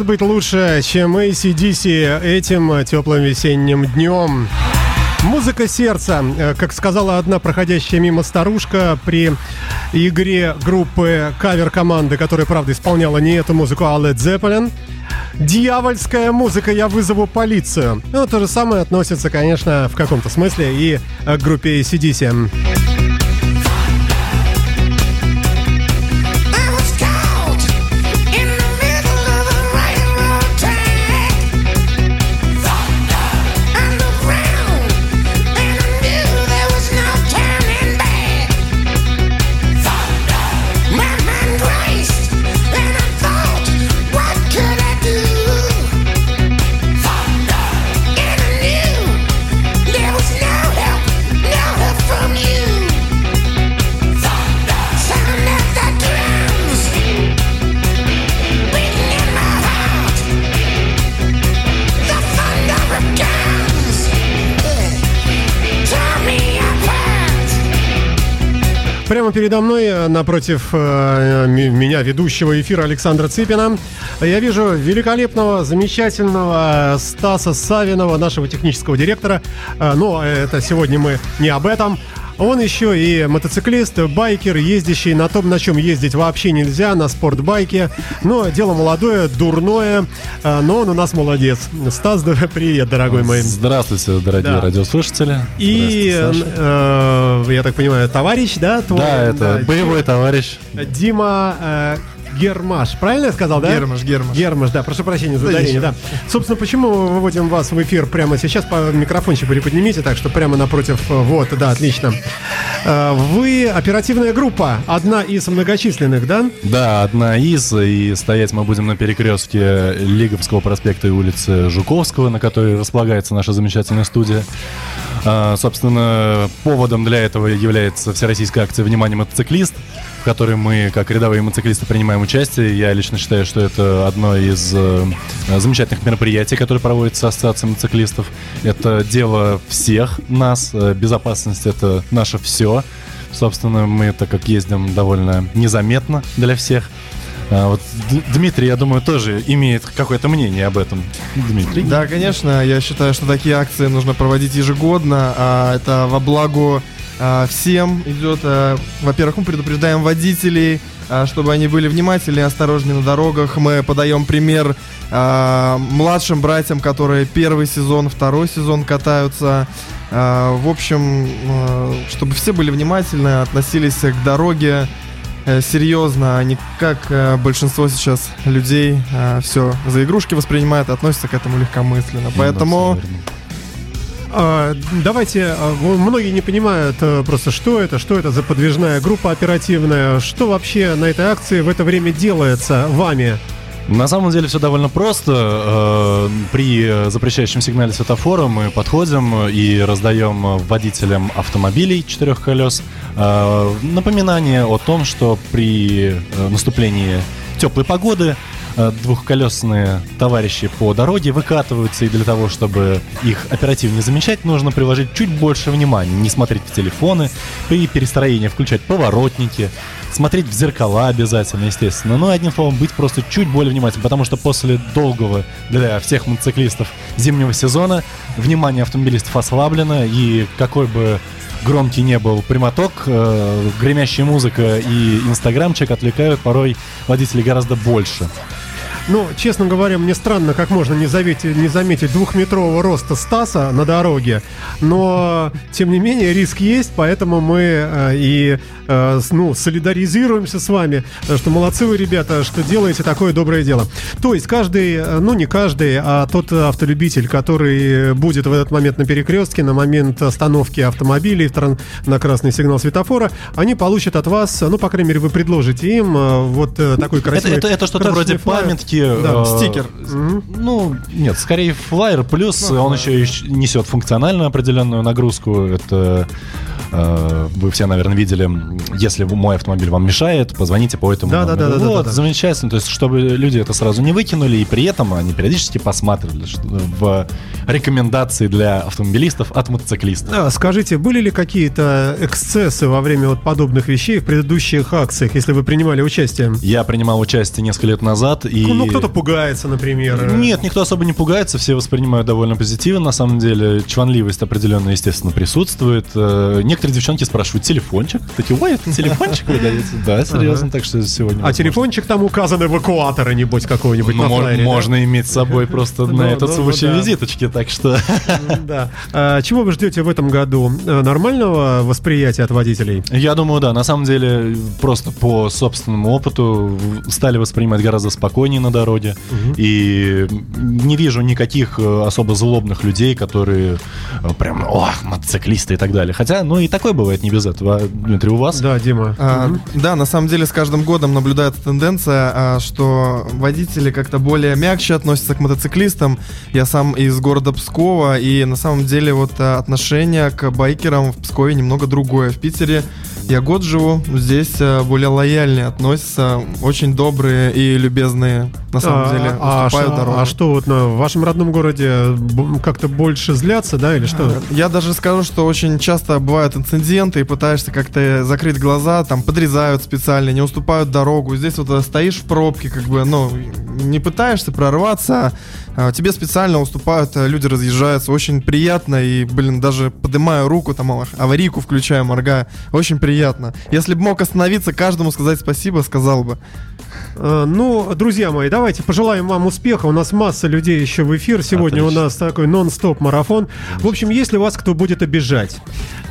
Может быть лучше, чем ACDC этим теплым весенним днем? Музыка сердца, э, как сказала одна проходящая мимо старушка при игре группы кавер-команды, которая, правда, исполняла не эту музыку, а Led Zeppelin. Дьявольская музыка, я вызову полицию. Ну, то же самое относится, конечно, в каком-то смысле и к группе ACDC. Прямо передо мной, э, напротив э, меня, ведущего эфира Александра Цыпина, я вижу великолепного, замечательного Стаса Савинова, нашего технического директора. Э, но это сегодня мы не об этом. Он еще и мотоциклист, байкер, ездящий на том, на чем ездить вообще нельзя, на спортбайке. Но дело молодое, дурное, э, но он у нас молодец. Стас, привет, дорогой мой. Здравствуйте, дорогие да. радиослушатели. И, э, я так понимаю, товарищ, да? Твой, да, это да, боевой товарищ. Дима э, Гермаш. Правильно я сказал, да? Гермаш, Гермаш. Гермаш, да. Прошу прощения за ударение, да. Собственно, почему мы выводим вас в эфир прямо сейчас? По микрофончик приподнимите, так что прямо напротив. Вот, да, отлично. Э, вы оперативная группа, одна из многочисленных, да? Да, одна из. И стоять мы будем на перекрестке Лиговского проспекта и улицы Жуковского, на которой располагается наша замечательная студия. А, собственно, поводом для этого является всероссийская акция «Внимание, мотоциклист», в которой мы, как рядовые мотоциклисты, принимаем участие. Я лично считаю, что это одно из э, замечательных мероприятий, которое проводится Ассоциацией мотоциклистов. Это дело всех нас. Э, безопасность — это наше все. Собственно, мы, так как ездим довольно незаметно для всех, а вот Дмитрий, я думаю, тоже имеет какое-то мнение об этом. Дмитрий? Да, конечно. Я считаю, что такие акции нужно проводить ежегодно. А это во благо а, всем идет. А, во-первых, мы предупреждаем водителей, а, чтобы они были внимательны и осторожны на дорогах. Мы подаем пример а, младшим братьям, которые первый сезон, второй сезон катаются. А, в общем, а, чтобы все были внимательны, относились к дороге Э, серьезно, а не как э, большинство сейчас людей э, все за игрушки воспринимают, относятся к этому легкомысленно. Ну, Поэтому... А, давайте, а, многие не понимают просто, что это, что это за подвижная группа оперативная, что вообще на этой акции в это время делается вами? На самом деле все довольно просто. При запрещающем сигнале светофора мы подходим и раздаем водителям автомобилей четырех колес Э, напоминание о том, что при э, наступлении теплой погоды э, двухколесные товарищи по дороге выкатываются, и для того, чтобы их оперативнее замечать, нужно приложить чуть больше внимания, не смотреть в телефоны, при перестроении включать поворотники, смотреть в зеркала обязательно, естественно. Ну, одним словом, быть просто чуть более внимательным, потому что после долгого для всех мотоциклистов зимнего сезона внимание автомобилистов ослаблено, и какой бы громкий не был прямоток, э, гремящая музыка и инстаграмчик отвлекают порой водителей гораздо больше. Ну, честно говоря, мне странно, как можно не заметить, не заметить двухметрового роста Стаса на дороге, но, тем не менее, риск есть, поэтому мы э, и э, ну, солидаризируемся с вами, что молодцы вы, ребята, что делаете такое доброе дело. То есть каждый, э, ну не каждый, а тот автолюбитель, который будет в этот момент на перекрестке, на момент остановки автомобилей на красный сигнал светофора, они получат от вас, ну, по крайней мере, вы предложите им э, вот э, такой красивый... Это, это, это что-то вроде флайер. памятки да, э, стикер. Ну, нет, скорее флайер, плюс ну, он еще несет функциональную определенную нагрузку. Это вы все, наверное, видели, если мой автомобиль вам мешает, позвоните по этому Да, да, номеру. да, да, да, Вот, да, да. замечательно. То есть, чтобы люди это сразу не выкинули, и при этом они периодически посматривали в рекомендации для автомобилистов от мотоциклистов. А, Скажите, были ли какие-то эксцессы во время вот подобных вещей в предыдущих акциях, если вы принимали участие? Я принимал участие несколько лет назад, и... Ну, кто-то пугается, например. Нет, никто особо не пугается, все воспринимают довольно позитивно. На самом деле, чванливость определенно, естественно, присутствует. Э, Некоторые девчонки спрашивают, телефончик? Такие, ой, это телефончик вы даете? Да, серьезно, так что сегодня... А телефончик там указан эвакуатора, небось, какого-нибудь Ну, на да? можно иметь с собой просто Ну, на этот ну, случай визиточки, так что... Да. А, чего вы ждете в этом году? Э, Нормального восприятия от водителей? Я думаю, да, на самом деле, просто по собственному опыту стали воспринимать гораздо спокойнее на дороге. И не вижу никаких э, особо злобных людей, которые э, прям, о, мотоциклисты и так далее. Хотя, ну и такое бывает не без этого. А, Дмитрий, у вас? Да, Дима. А. Да, на самом деле с каждым годом наблюдается тенденция, а, что водители как-то более мягче относятся к мотоциклистам. Я сам из города Пскова, и на самом деле вот а, отношение к байкерам в Пскове немного другое. В Питере я год живу, здесь а, более лояльнее относятся, очень добрые и любезные на самом А, деле а, уступают ш- дорогу. а что вот на в вашем родном городе как-то больше злятся, да, или что? Я даже скажу, что очень часто бывают инциденты, и пытаешься как-то закрыть глаза, там подрезают специально, не уступают дорогу. Здесь вот э, стоишь в пробке, как бы, ну, не пытаешься прорваться, а тебе специально уступают, э, люди разъезжаются. Очень приятно, и, блин, даже поднимаю руку, там ав- аварийку включаю, моргаю. Очень приятно. Если бы мог остановиться, каждому сказать спасибо, сказал бы. Э, Ну, друзья мои, давайте пожелаем вам успеха. У нас масса людей еще в эфир. Сегодня Отлично. у нас такой нон-стоп марафон. В общем, если вас кто будет обижать,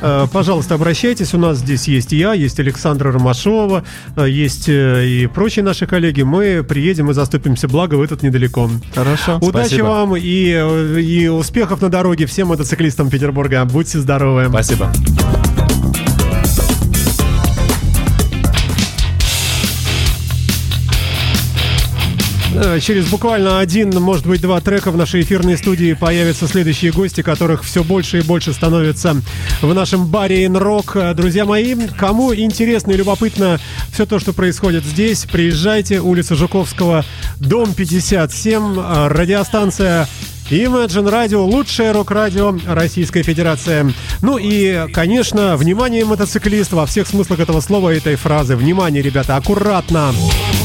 э, пожалуйста, обращайтесь. У нас здесь есть я, есть Александра Ромашова, э, есть и прочие наши коллеги. Мы приедем и заступимся, благо вы тут недалеко. Хорошо. Удачи Спасибо. вам и, и успехов на дороге всем мотоциклистам Петербурга. Будьте здоровы. Спасибо. Через буквально один, может быть, два трека в нашей эфирной студии появятся следующие гости, которых все больше и больше становится в нашем баре Инрок. Э, Друзья мои, кому интересно и любопытно все то, что происходит здесь, приезжайте, улица Жуковского, дом 57, э, радиостанция Imagine Radio, лучшее рок-радио Российской Федерации. Ну и, конечно, внимание, мотоциклист во всех смыслах этого слова и этой фразы. Внимание, ребята, аккуратно. Just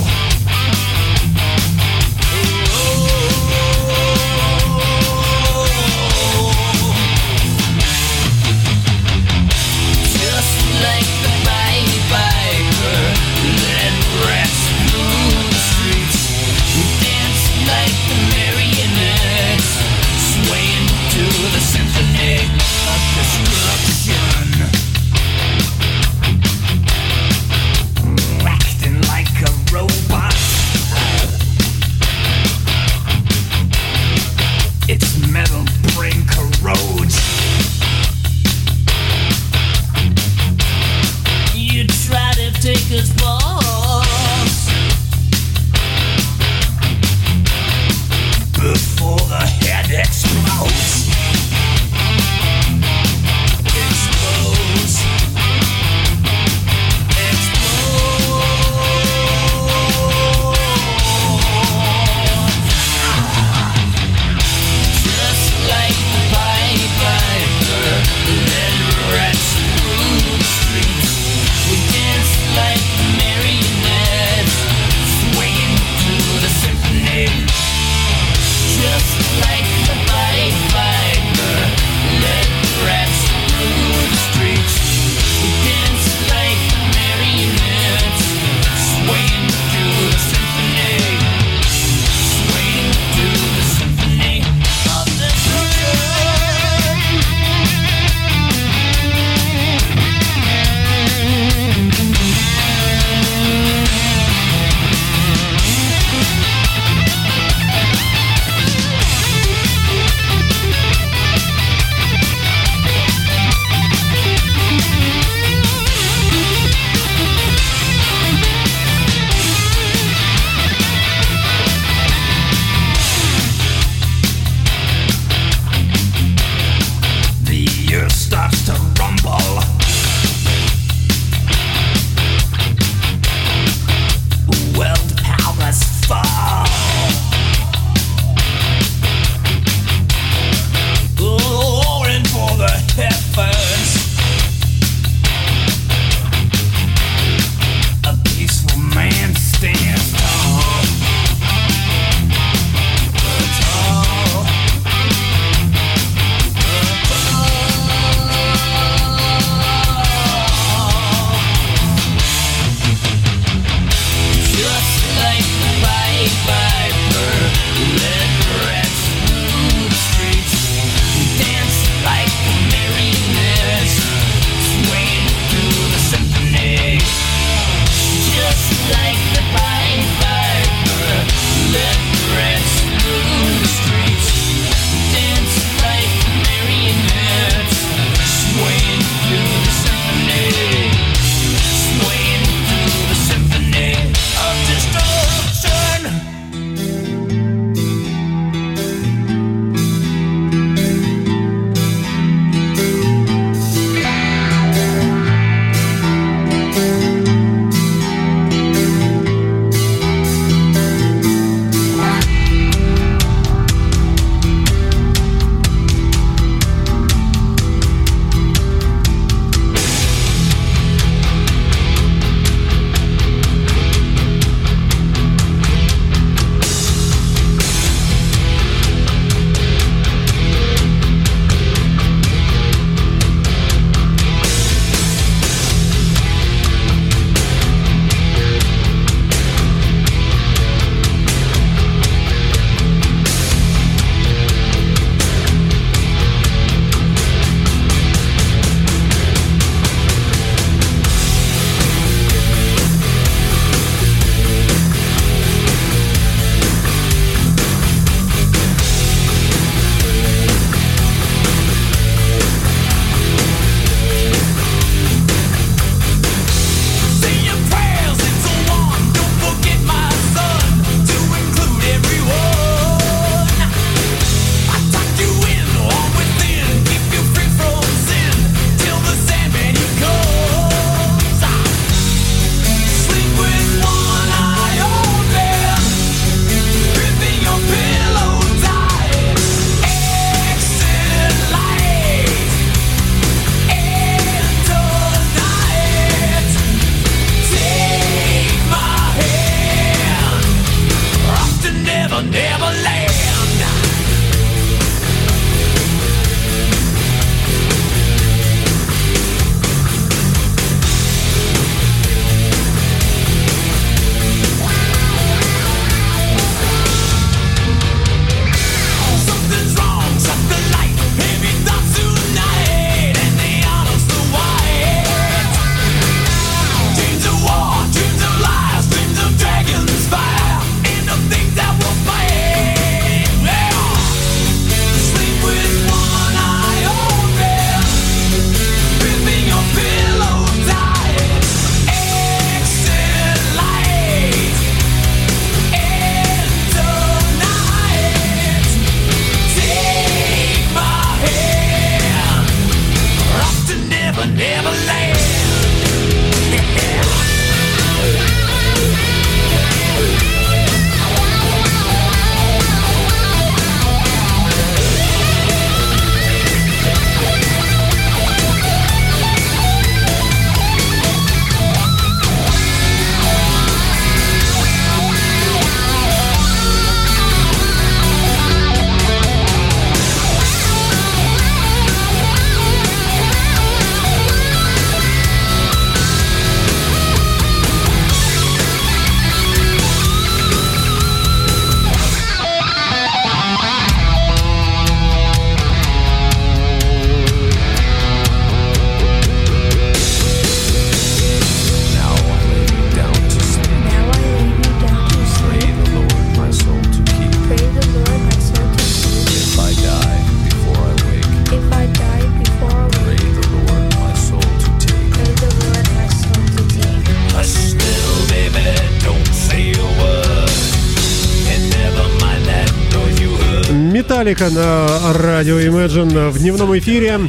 Металлика на радио Imagine в дневном эфире.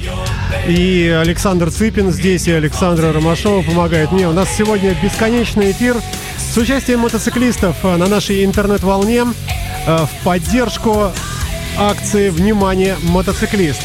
И Александр Цыпин здесь, и Александра Ромашова помогает мне. У нас сегодня бесконечный эфир с участием мотоциклистов на нашей интернет-волне э, в поддержку акции «Внимание, мотоциклист».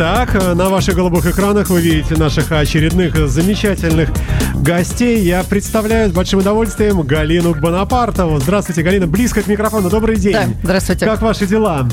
Итак, э, на ваших голубых экранах вы видите наших очередных замечательных гостей. Я представляю с большим удовольствием Галину Бонапартову. Здравствуйте, Галина. Близко к микрофону. Добрый день. Да, здравствуйте. Как ваши дела?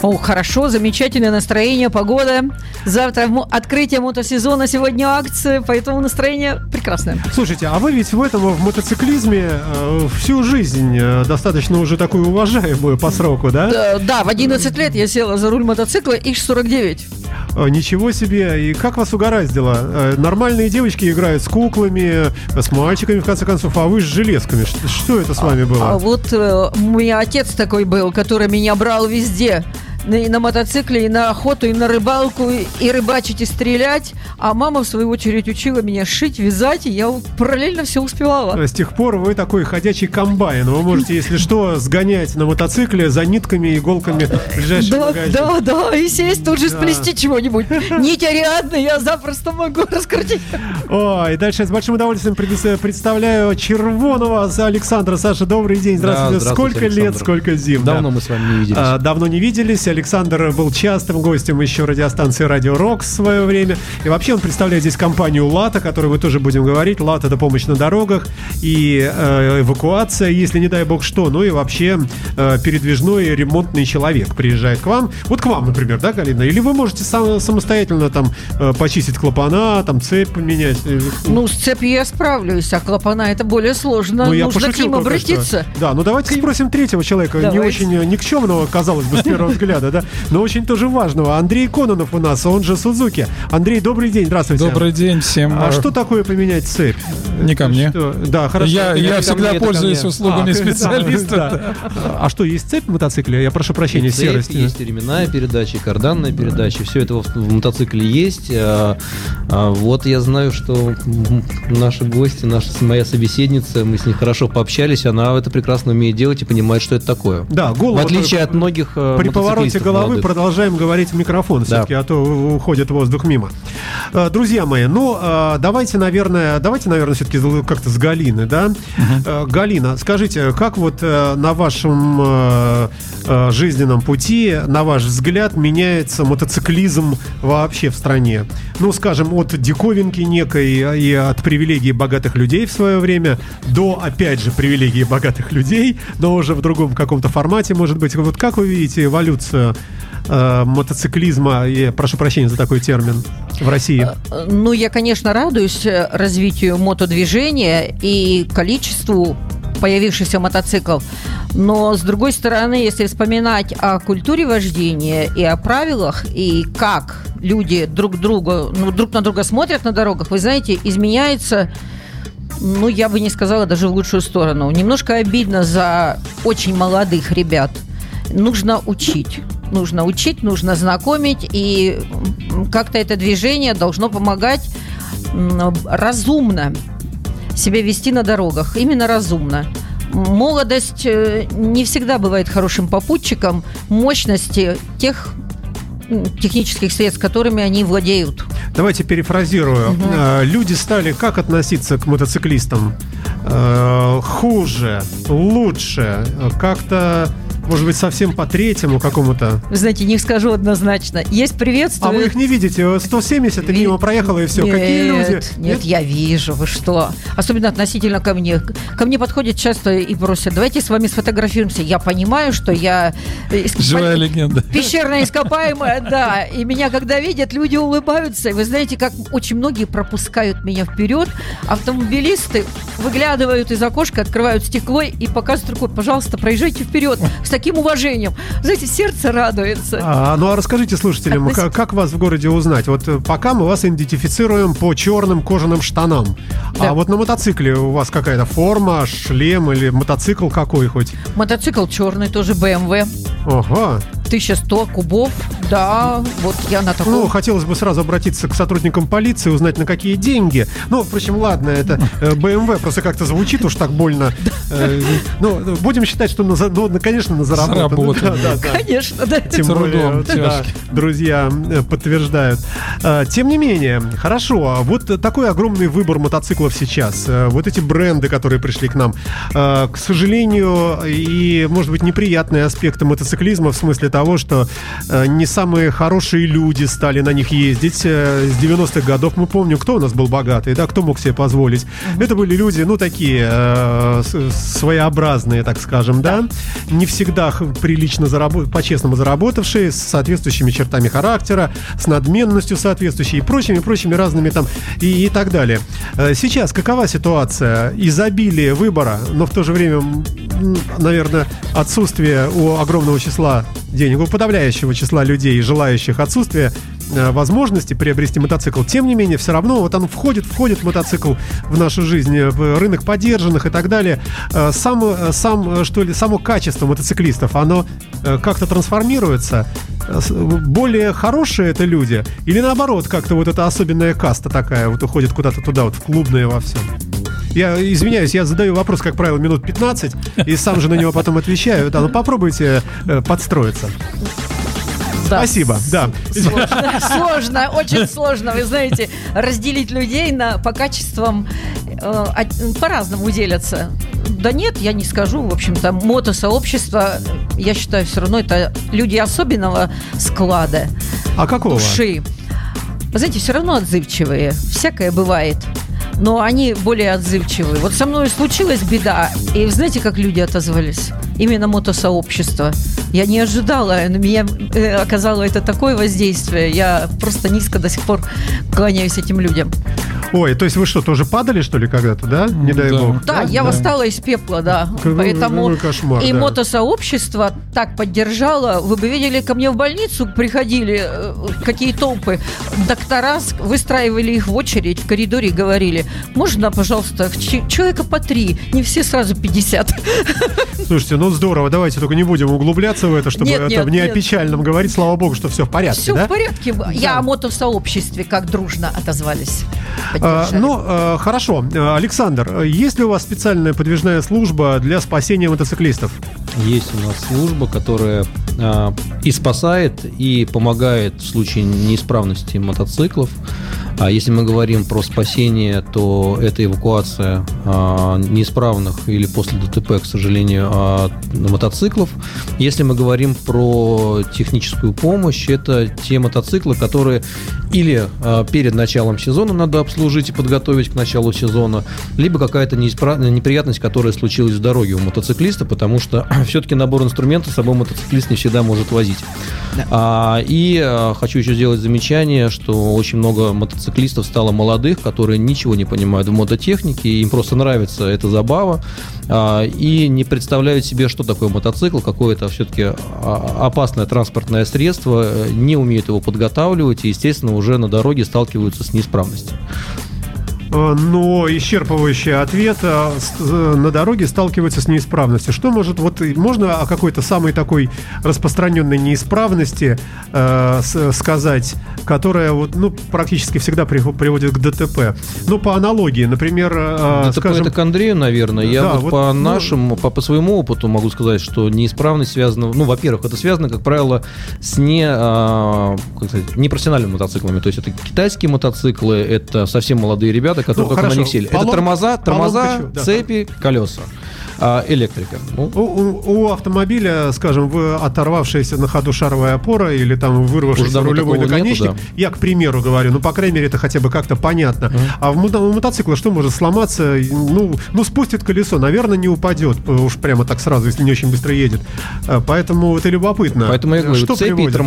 О, хорошо, замечательное настроение, погода. Завтра открытие мотосезона, сегодня акция, поэтому настроение прекрасное. Слушайте, а вы ведь в этом, в мотоциклизме э, всю жизнь э, достаточно уже такую уважаемую по сроку, да? Да, да, в 11 лет я села за руль мотоцикла X49. Э, Ничего себе. И как вас угораздило? Э, Нормальные девочки играют с куклами, э, с мальчиками, в конце концов, а вы с железками. Что это с вами было? А вот э, у меня отец такой был, который меня брал везде. На- И на мотоцикле, и на охоту, и на рыбалку, и, рыбачить, и стрелять. А мама, в свою очередь, учила меня шить, вязать, и я параллельно все успевала. С тех пор вы такой ходячий комбайн. Вы можете, если что, сгонять на мотоцикле за нитками и иголками в ближайший Да, магазин. да, да, и сесть тут же Да. сплести чего-нибудь. Нить Ариадны я запросто могу раскрутить. О, и дальше я с большим удовольствием пред- представляю Червонова за Александра. Саша, добрый день. Здравствуйте. Да, здравствуйте, сколько лет, Александр. сколько зим. Давно да. мы с вами не виделись. А, давно не виделись. Александр был частым гостем еще радиостанции Радио Рок в свое время. И вообще он представляет здесь компанию ЛАТа, о которой мы тоже будем говорить. ЛАТ это помощь на дорогах и э, эвакуация, если не дай бог что. Ну и вообще э, передвижной ремонтный человек приезжает к вам. Вот к вам, например, да, Галина? Или вы можете сам- самостоятельно там э, почистить клапана, там цепь поменять. Э, Ну, с цепью я справлюсь, а клапана это более сложно. ну, я Нужно к ним обратиться. что. Да, ну давайте спросим третьего человека, не Давайте. очень э, никчемного, казалось бы, с первого взгляда, да, но очень тоже важного. Андрей Кононов у нас, он же Сузуки. Андрей, добрый день, здравствуйте. Добрый день всем. А что такое поменять цепь? Не ко мне. Что? Да, хорошо. Я, я всегда мне, пользуюсь услугами А, специалиста. да, да. А что, есть цепь в мотоцикле? Я прошу прощения, Цепь, серость. есть и ременная передача, и карданная передача. Все это в, в мотоцикле есть. А, а, вот я знаю, что наши гости, наша, моя собеседница, мы с ней хорошо пообщались, она это прекрасно умеет делать и понимает, что это такое. Да, голову. в отличие от многих э, При повороте мотоциклистов головы молодых. продолжаем говорить в микрофон, Да. все-таки, а то уходит воздух мимо. Э, Друзья мои, ну э, давайте, наверное, давайте, наверное, все-таки как-то с Галины, да? Э, Галина, скажите, как вот на вашем жизненном пути, на ваш взгляд, меняется мотоциклизм вообще в стране? Ну, скажем, от диковинки некой и от привилегий богатых людей в свое время до, опять же, привилегий богатых людей, но уже в другом каком-то формате, может быть. Вот как вы видите эволюцию э, мотоциклизма, я прошу прощения за такой термин, в России? Э, Ну, я, конечно, радуюсь э, развитию мотодвижения и количеству появившихся мотоциклов. Но, с другой стороны, если вспоминать о культуре вождения и о правилах, и как люди друг друга, ну, друг на друга смотрят на дорогах, вы знаете, изменяется ну, я бы не сказала даже в лучшую сторону. Немножко обидно за очень молодых ребят. Нужно учить. Нужно учить, нужно знакомить, и как-то это движение должно помогать разумно себя вести на дорогах. Именно разумно. молодость э, не всегда бывает хорошим попутчиком мощности тех технических средств, которыми они владеют. Давайте перефразирую. Э, Люди стали как относиться к мотоциклистам? Э, Хуже, лучше, как-то, может быть, совсем по третьему какому-то. Вы знаете, не скажу однозначно. Есть А приветствие. вы их не видите? 170 и Ви- мимо проехало и все. Нет, Какие люди? Нет, я вижу, вы что? Особенно относительно ко мне. Ко мне подходят часто и просят, давайте с вами сфотографируемся. Я понимаю, что я... э, Живая легенда. Пещерная ископаемая, да. И меня, когда видят, люди улыбаются. И вы знаете, как очень многие пропускают меня вперед. Автомобилисты выглядывают из окошка, открывают стекло и показывают рукой, пожалуйста, проезжайте вперед. С таким уважением. Знаете, сердце радуется. А, ну а расскажите слушателям, как, как вас в городе узнать? Вот э, пока мы вас идентифицируем по черным кожаным штанам. Да. А вот на мотоцикле у вас какая-то форма, шлем или мотоцикл какой хоть? Мотоцикл черный, тоже BMW. Ага. 1100 кубов. Да, вот я на таком. Ну, хотелось бы сразу обратиться к сотрудникам полиции, узнать, на какие деньги. Ну, впрочем, ладно, это э, BMW, просто как-то звучит уж так больно. Э, Ну, будем считать, что, ну, конечно, на заработанную. Заработанную. Да, да, да. Конечно, да. Тем Трудом более, да, друзья э, подтверждают. А, Тем не менее, хорошо, а вот такой огромный выбор мотоциклов сейчас, э, вот эти бренды, которые пришли к нам, э, к сожалению, и, может быть, неприятные аспекты мотоциклизма в смысле того, что э, не самые хорошие люди стали на них ездить. С 90-х годов мы помним, кто у нас был богатый, да, кто мог себе позволить. Это были люди, ну, такие э, своеобразные, так скажем, да, не всегда х- прилично заработ... по-честному заработавшие, с соответствующими чертами характера, с надменностью соответствующей и прочими, прочими разными там и, и так далее. Э, Сейчас какова ситуация? Изобилие выбора, но в то же время, наверное, отсутствие у огромного числа денег, у подавляющего числа людей, желающих отсутствие э, возможности приобрести мотоцикл. Тем не менее, все равно вот он входит, входит мотоцикл в нашу жизнь, э, в рынок поддержанных и так далее. Э, Сам, э, сам, э, что ли, само качество мотоциклистов, оно э, как-то трансформируется. Э, Более хорошие это люди? Или наоборот, как-то вот эта особенная каста такая вот уходит куда-то туда, вот в клубное во всем? Я извиняюсь, я задаю вопрос, как правило, минут 15, и сам же на него потом отвечаю. Да, ну попробуйте э, подстроиться. Да. Спасибо, да. Сложно, сложно, очень сложно, вы знаете, разделить людей на, по качествам э, по-разному делятся. Да нет, я не скажу. В общем-то, мотосообщество, я считаю, все равно это люди особенного склада, А какого? души. Вы знаете, все равно отзывчивые. Всякое бывает. Но они более отзывчивые. Вот со мной случилась беда, и знаете, как люди отозвались? Именно мотосообщество. Я не ожидала, на меня э, оказало это такое воздействие. Я просто низко до сих пор кланяюсь этим людям. Ой, то есть вы что, тоже падали, что ли, когда-то, да? Не дай Да. бог. Да, я восстала из пепла, да. Какой- Поэтому кошмар, и да. мотосообщество так поддержало. Вы бы видели, ко мне в больницу приходили э, какие толпы. Доктора выстраивали их в очередь в коридоре и говорили, можно, пожалуйста, ч- человека по три, не все сразу 50. Слушайте, ну здорово, давайте только не будем углубляться в это, чтобы Нет, это нет, не о нет. печальном говорить. Слава богу, что все в порядке, Все да? в порядке. Я о мотосообществе как дружно отозвались. А, ну, а, хорошо. Александр, есть ли у вас специальная подвижная служба для спасения мотоциклистов? Есть у нас служба, которая и спасает, и помогает в случае неисправности мотоциклов. А если мы говорим про спасение, то это эвакуация а, неисправных или после ДТП, к сожалению, а, мотоциклов. Если мы говорим про техническую помощь, это те мотоциклы, которые или а, перед началом сезона надо обслужить и подготовить к началу сезона, либо какая-то неиспра- неприятность, которая случилась в дороге у мотоциклиста, потому что все-таки набор инструментов с собой мотоциклист не всегда может возить. А, и а, хочу еще сделать замечание, что очень много мотоциклистов стало молодых, которые ничего не понимают в мототехнике, им просто нравится эта забава, а, и не представляют себе, что такое мотоцикл, какое это все-таки опасное транспортное средство, э, не умеют его подготавливать и, естественно, уже на дороге сталкиваются с неисправностью. Э, но исчерпывающий ответ. э, с- э, На дороге сталкиваются с неисправностью. Что может, вот можно о какой-то самой такой распространенной неисправности э, сказать, которая вот, ну, практически всегда при- приводит к ДТП? Ну, по аналогии, например, э, Это, скажем... это к Андрею, наверное. Я Да, вот, вот, по ну- нашему, по, по своему опыту могу сказать, что неисправность связана, ну, во-первых, это связано, как правило, с не, а, как сказать, непрофессиональными мотоциклами. То есть это китайские мотоциклы, это совсем молодые ребята, которые Ну, только хорошо. на них сели. Полом- это тормоза, тормоза, поломка чё? Да. цепи, колеса. А, электрика. Ну, У, у- у автомобиля, скажем, вы оторвавшаяся на ходу шаровая опора или там вырвавшийся рулевой такого нету, наконечник, да. я к примеру говорю, ну, по крайней мере, это хотя бы как-то понятно. А в у мотоцикла что может сломаться? Ну, ну, спустит колесо, наверное, не упадет, уж прямо так сразу, если не очень быстро едет. А, Поэтому это любопытно. поэтому я говорю, Что цепи приводит, и да?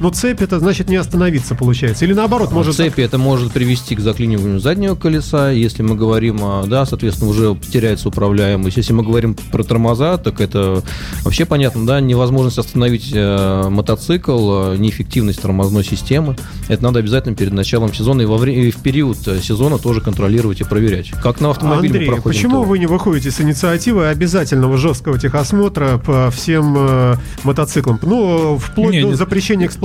Ну, цепь это значит не остановиться, получается. Или наоборот, А может... цепи это может привести к заклиниванию заднего колеса. Если мы говорим, о- да, соответственно, уже теряется управляемость. Если мы говорим про тормоза, так это вообще понятно, да, невозможность остановить э, мотоцикл, э, неэффективность тормозной системы. Это надо обязательно перед началом сезона и, во время, и в период э, сезона тоже контролировать и проверять. Как на автомобиле мы Андрей, проходим почему тоже. вы не выходите с инициативой обязательного жесткого техосмотра по всем э, мотоциклам? Ну, вплоть Не, до не- запрещения эксплуатации.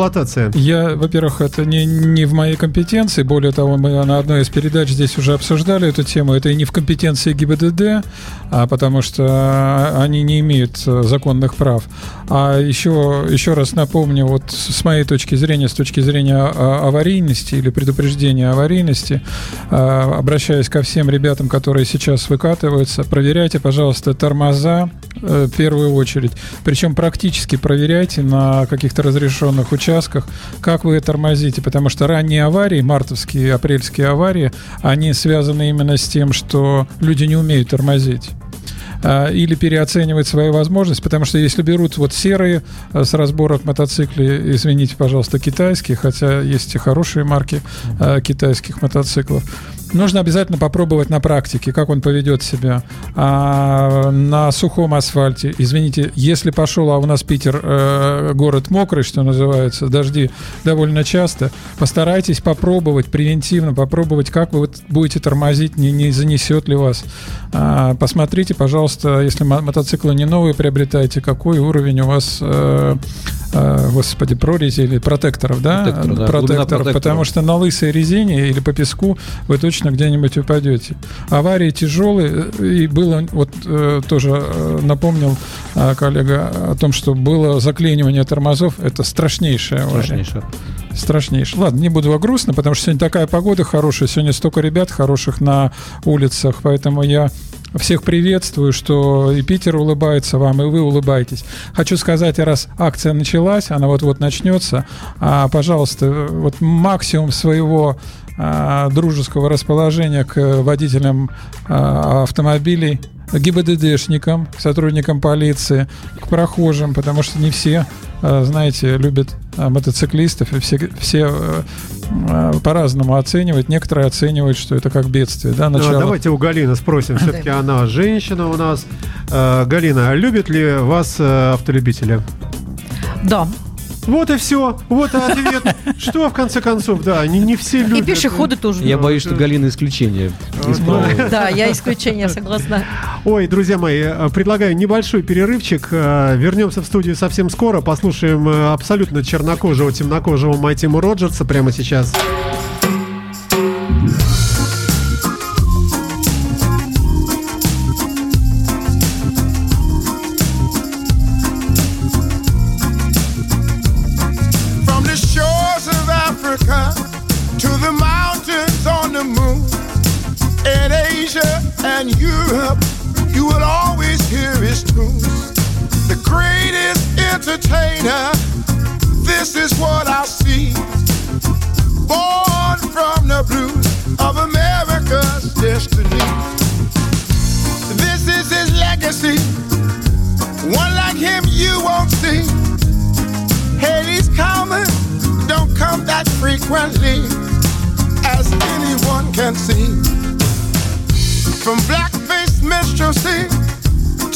Я, во-первых, это не, не в моей компетенции. Более того, мы на одной из передач здесь уже обсуждали эту тему. Это и не в компетенции ГИБДД, а потому что они не имеют э, законных прав. А еще, еще раз напомню, вот с моей точки зрения, с точки зрения а, аварийности или предупреждения аварийности, а, обращаясь ко всем ребятам, которые сейчас выкатываются, проверяйте, пожалуйста, тормоза э, в первую очередь. Причем практически проверяйте на каких-то разрешенных участках, как вы тормозите, потому что ранние аварии, мартовские, апрельские аварии, они связаны именно с тем, что люди не умеют тормозить а, или переоценивать свои возможности, потому что если берут вот серые а, с разборок мотоциклей, извините, пожалуйста, китайские, хотя есть и хорошие марки а, китайских мотоциклов, нужно обязательно попробовать на практике, как он поведет себя А на сухом асфальте. Извините, если пошел, а у нас Питер э, город мокрый, что называется, дожди довольно часто, постарайтесь попробовать превентивно, попробовать, как вы будете тормозить, не, не занесет ли вас. А, посмотрите, пожалуйста, если мо- мотоциклы не новые приобретаете, какой уровень у вас, э, господи, прорези или протекторов, да? Протектора, да, протектора. потому что на лысой резине или по песку вы точно где-нибудь упадете. Аварии тяжелые, э, и было, вот э, тоже э, напомнил коллега о том, что было заклинивание тормозов, это страшнейшее авария. Страшнейшее. Страшнейшее. Ладно, не буду грустно, потому что сегодня такая погода хорошая, сегодня столько ребят хороших на улицах, поэтому я всех приветствую, что и Питер улыбается вам, и вы улыбаетесь. Хочу сказать, раз акция началась, она вот-вот начнется, а, пожалуйста, вот максимум своего дружеского расположения к водителям а, автомобилей, ГИБДДшникам, к сотрудникам полиции, к прохожим, потому что не все, а, знаете, любят а, мотоциклистов, и все, все э, э, по-разному оценивают. Некоторые оценивают, что это как бедствие. Да, А, начало. Давайте у Галины спросим. Все-таки она женщина у нас. Э, Галина, а любят ли вас э, автолюбители? Да. Вот и все. Вот и ответ. Что в конце концов, да, не, не все И любят. пешеходы тоже. Я боюсь, что Галина исключение. Да, я исключение, согласна. Ой, друзья мои, э, предлагаю небольшой перерывчик. Э, Вернемся в студию совсем скоро. Послушаем э, абсолютно чернокожего, темнокожего Майтиму Роджерса прямо сейчас. From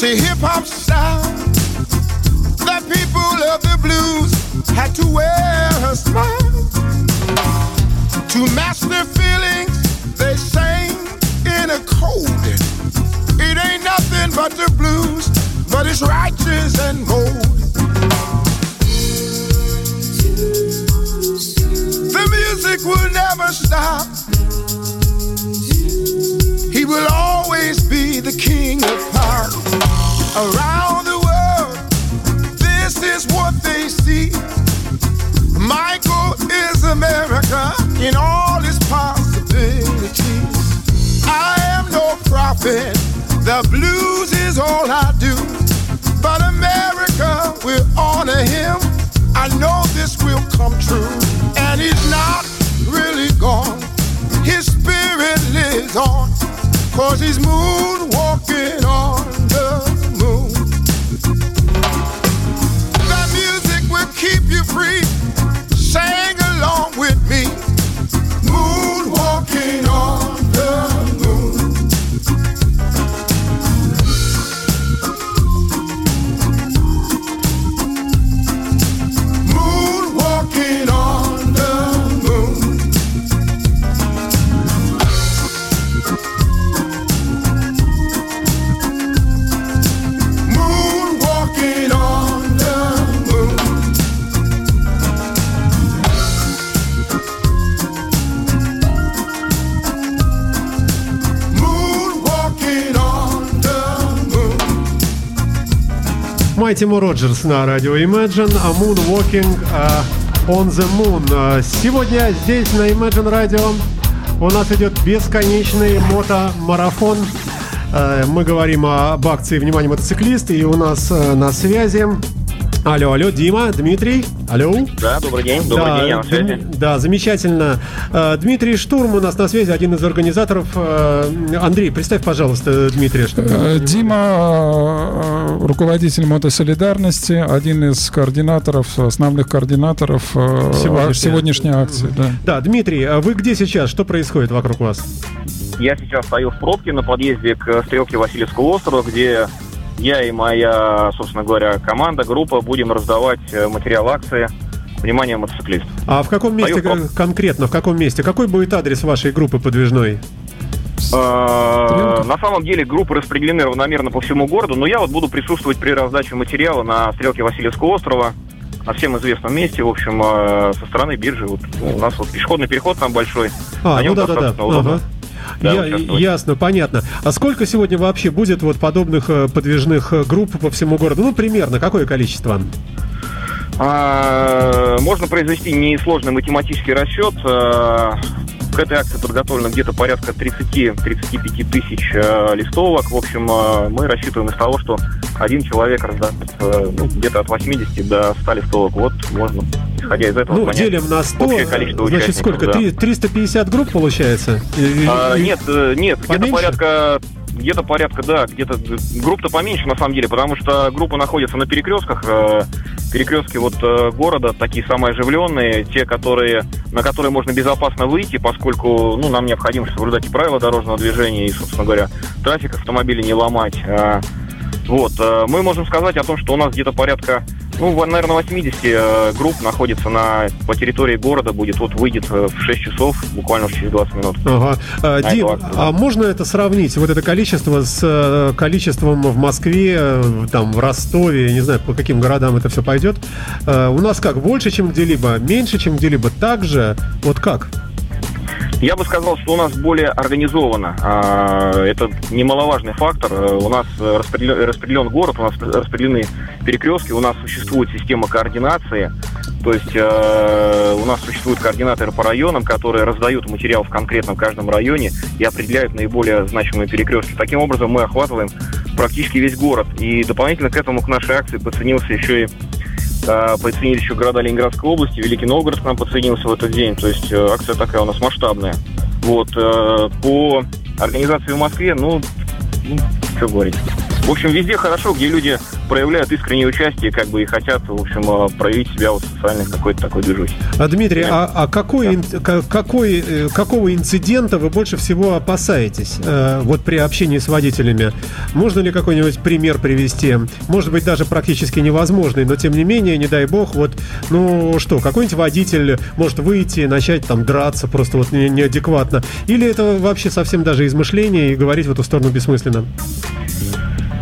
to hip-hop style, the people of the blues had to wear a smile. To match their feelings, they sang in a cold. It ain't nothing but the blues, but it's righteous and bold. The music will never stop. He will always be the king of pop. Around the world, this is what they see. Michael is America in all its possibilities. I am no prophet, the blues is all I do. But America will honor him. I know this will come true. And he's not really gone. His spirit lives on. Cause he's moonwalking on keep you free. Sing along with me. Moonwalking on Майти Мо Роджерс на радио Imagine, а Moonwalking а, on the Moon. А, Сегодня здесь на Imagine Radio у нас идет бесконечный мотомарафон. А, Мы говорим об акции «Внимание, мотоциклист» и у нас а, на связи Алло, алло, Дима, Дмитрий, алло. Да, добрый день, добрый да, день, я на связи. Да, замечательно. Э, Дмитрий Штурм у нас на связи, один из организаторов. Э, Андрей, представь, пожалуйста, Дмитрия. чтобы- Э, Дима, руководитель мотосолидарности, один из координаторов, основных координаторов Сегодняшней сегодняшней акции. Да. Да, Дмитрий, а вы где сейчас? Что происходит вокруг вас? Я сейчас стою в пробке на подъезде к стрелке Васильевского острова, где я и моя, собственно говоря, команда, группа будем раздавать э, материал акции «Внимание, мотоциклист». А в каком месте кон- конкретно? В каком месте? Какой будет адрес вашей группы подвижной? Э, На самом деле группы распределены равномерно по всему городу, но я вот буду присутствовать при раздаче материала на стрелке Васильевского острова, на всем известном месте, в общем, э, со стороны биржи. Вот у нас вот пешеходный переход там большой. А, на нем ну да, да, да. Да, Я- ясно, понятно. А сколько сегодня вообще будет вот подобных э, подвижных э, групп по всему городу? Ну, примерно, какое количество? А, Можно произвести несложный математический расчет. К этой акции подготовлено где-то порядка 30-35 тысяч э, листовок. В общем, э, мы рассчитываем из того, что один человек раздаст э, ну, где-то от 80 до 100 листовок. Вот можно, исходя из этого, Ну, понять делим на 100, общее количество значит, сколько? да. Три- 350 групп получается? А, нет, э, нет, где-то порядка где-то порядка, да, где-то групп-то поменьше на самом деле, потому что группа находится на перекрестках, э, перекрестки вот э, города, такие самые оживленные, те, которые, на которые можно безопасно выйти, поскольку, ну, нам необходимо соблюдать и правила дорожного движения, и, собственно говоря, трафик автомобилей не ломать. Вот, э, мы можем сказать о том, что у нас где-то порядка, ну, наверное, 80 э, групп находится на, по территории города, будет, вот выйдет э, в 6 часов, буквально через 20 минут. Ага. А, Дим, а можно это сравнить, вот это количество с количеством в Москве, там, в Ростове, не знаю, по каким городам это все пойдет? У нас как, больше, чем где-либо, меньше, чем где-либо, так же? Вот как? Я бы сказал, что у нас более организовано. А, Это немаловажный фактор. Э, У нас распределен, распределен город, у нас распределены перекрестки, у нас существует система координации. То есть э, у нас существуют координаторы по районам, которые раздают материал в конкретном каждом районе и определяют наиболее значимые перекрестки. Таким образом мы охватываем практически весь город. И дополнительно к этому, к нашей акции подценился еще и э, подценили еще города Ленинградской области, Великий Новгород к нам подсоединился в этот день. То есть э, акция такая у нас масштабная. Вот. э, По организации в Москве, ну, ну, что говорить. В общем, везде хорошо, где люди проявляют искреннее участие, как бы и хотят, в общем, э, проявить себя вот в социальной какой-то такой движухе. А, Дмитрий, а, а какой, ка- какой, э, какого инцидента вы больше всего опасаетесь э, вот при общении с водителями? Можно ли какой-нибудь пример привести? Может быть, даже практически невозможный, но тем не менее, не дай бог, вот, ну что, какой-нибудь водитель может выйти начать там драться просто вот не- неадекватно? Или это вообще совсем даже измышление и говорить в эту сторону бессмысленно?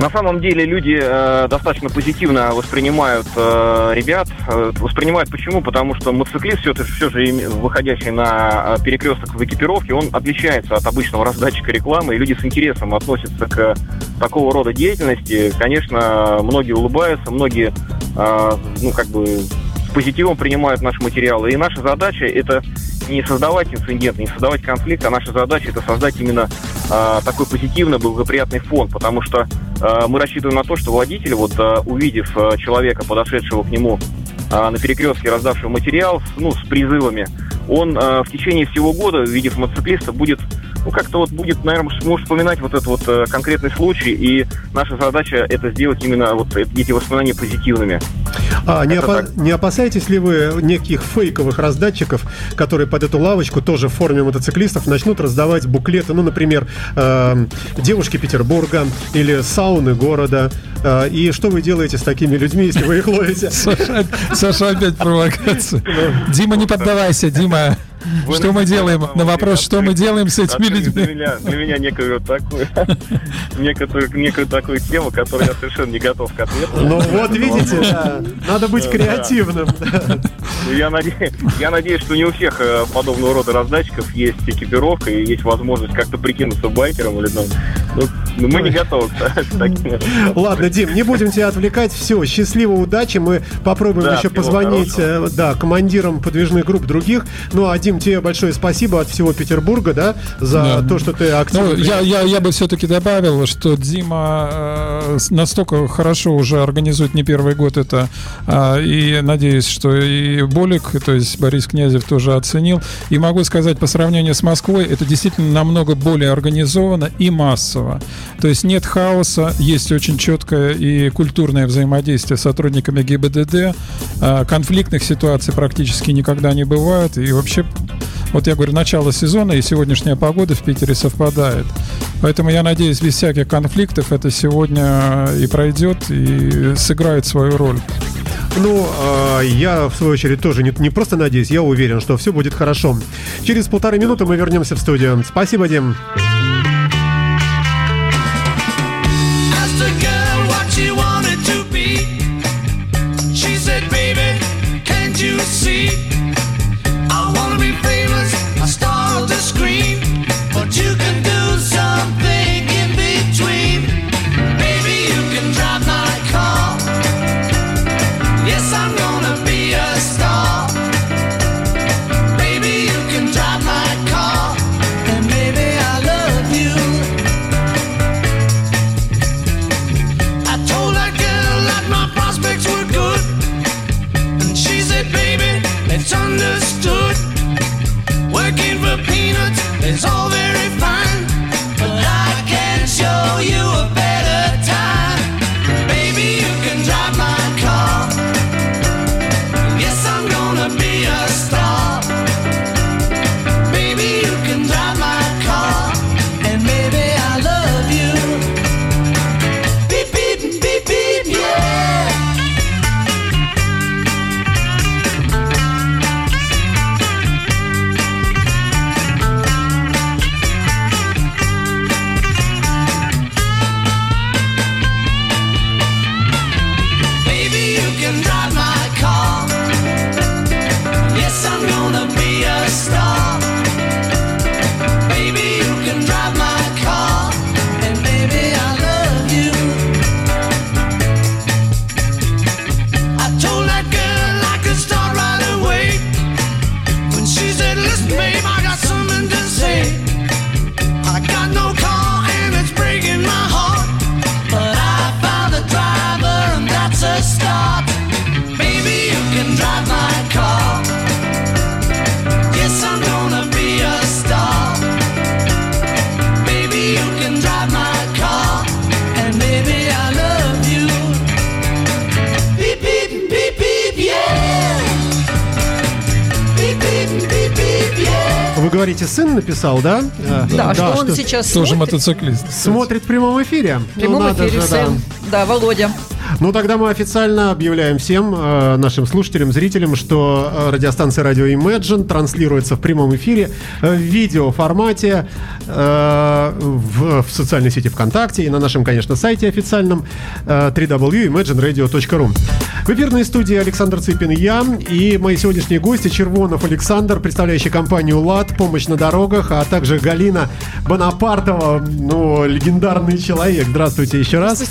На самом деле люди э, достаточно позитивно воспринимают э, ребят. Э, воспринимают почему? Потому что мотоциклист все, все же выходящий на э, перекресток в экипировке, он отличается от обычного раздатчика рекламы, и люди с интересом относятся к такого рода деятельности. Конечно, многие улыбаются, многие э, ну как бы с позитивом принимают наши материалы. И наша задача это не создавать инцидент, не создавать конфликт, а наша задача это создать именно э, такой позитивный, благоприятный фон, потому что э, мы рассчитываем на то, что водитель, вот э, увидев э, человека, подошедшего к нему э, на перекрестке, раздавшего материал, ну, с призывами, он э, в течение всего года, увидев мотоциклиста, будет ну, как-то вот будет, наверное, может вспоминать вот этот вот э, конкретный случай, и наша задача это сделать именно вот эти воспоминания позитивными. А не, опа- так. не опасаетесь ли вы неких фейковых раздатчиков, которые под эту лавочку тоже в форме мотоциклистов начнут раздавать буклеты, ну, например, э, девушки Петербурга или сауны города? Э, и что вы делаете с такими людьми, если вы их ловите? Саша, Саша опять провокация. Дима, не поддавайся, Дима. Вы Что мы делаем? На вопрос, что мы делаем с этими открыли Для людьми? меня, для меня некую такую, некую, некую такую тему, которую я совершенно не готов к ответу. Ну вот видите, да, надо быть креативным. Ну, Я надеюсь, я надеюсь, что не у всех э, подобного рода раздатчиков есть экипировка и есть возможность как-то прикинуться байкером или ну, ну, ну, мы не готовы к таким. Ладно, Дим, не будем тебя отвлекать. Все, счастливо, удачи. Мы попробуем Да, еще позвонить э, да, командирам подвижных групп других. Ну, а Дим, тебе большое спасибо от всего Петербурга, да, за Да. то, что ты активно... Ну, я, я, я бы все-таки добавил, что Дима э, настолько хорошо уже организует не первый год это, а, и надеюсь, что и Болик, то есть Борис Князев тоже оценил. И могу сказать, по сравнению с Москвой, это действительно намного более организовано и массово. То есть нет хаоса, есть очень четкое и культурное взаимодействие с сотрудниками ГИБДД, а, конфликтных ситуаций практически никогда не бывает, и вообще вот я говорю, начало сезона и сегодняшняя погода в Питере совпадает. Поэтому я надеюсь, без всяких конфликтов это сегодня и пройдет, и сыграет свою роль. Ну, а, я, в свою очередь, тоже не, не просто надеюсь, я уверен, что все будет хорошо. Через полторы минуты мы вернемся в студию. Спасибо, Дим. Говорите, сын написал, да? Э, Да, что он сейчас Тоже смотрит. мотоциклист. Смотрит в прямом эфире. В прямом Ну, эфире же, да. сын. Да, Володя. Ну, тогда мы официально объявляем всем э, нашим слушателям, зрителям, что э, радиостанция радио Imagine транслируется в прямом эфире э, в видеоформате э, в, в социальной сети ВКонтакте и на нашем, конечно, сайте официальном э, www.imagineradio.ru. В эфирной студии Александр Цыпин и я, и мои сегодняшние гости Червонов Александр, представляющий компанию «ЛАД», «Помощь на дорогах», а также Галина Бонапартова, ну, легендарный человек. Здравствуйте еще раз.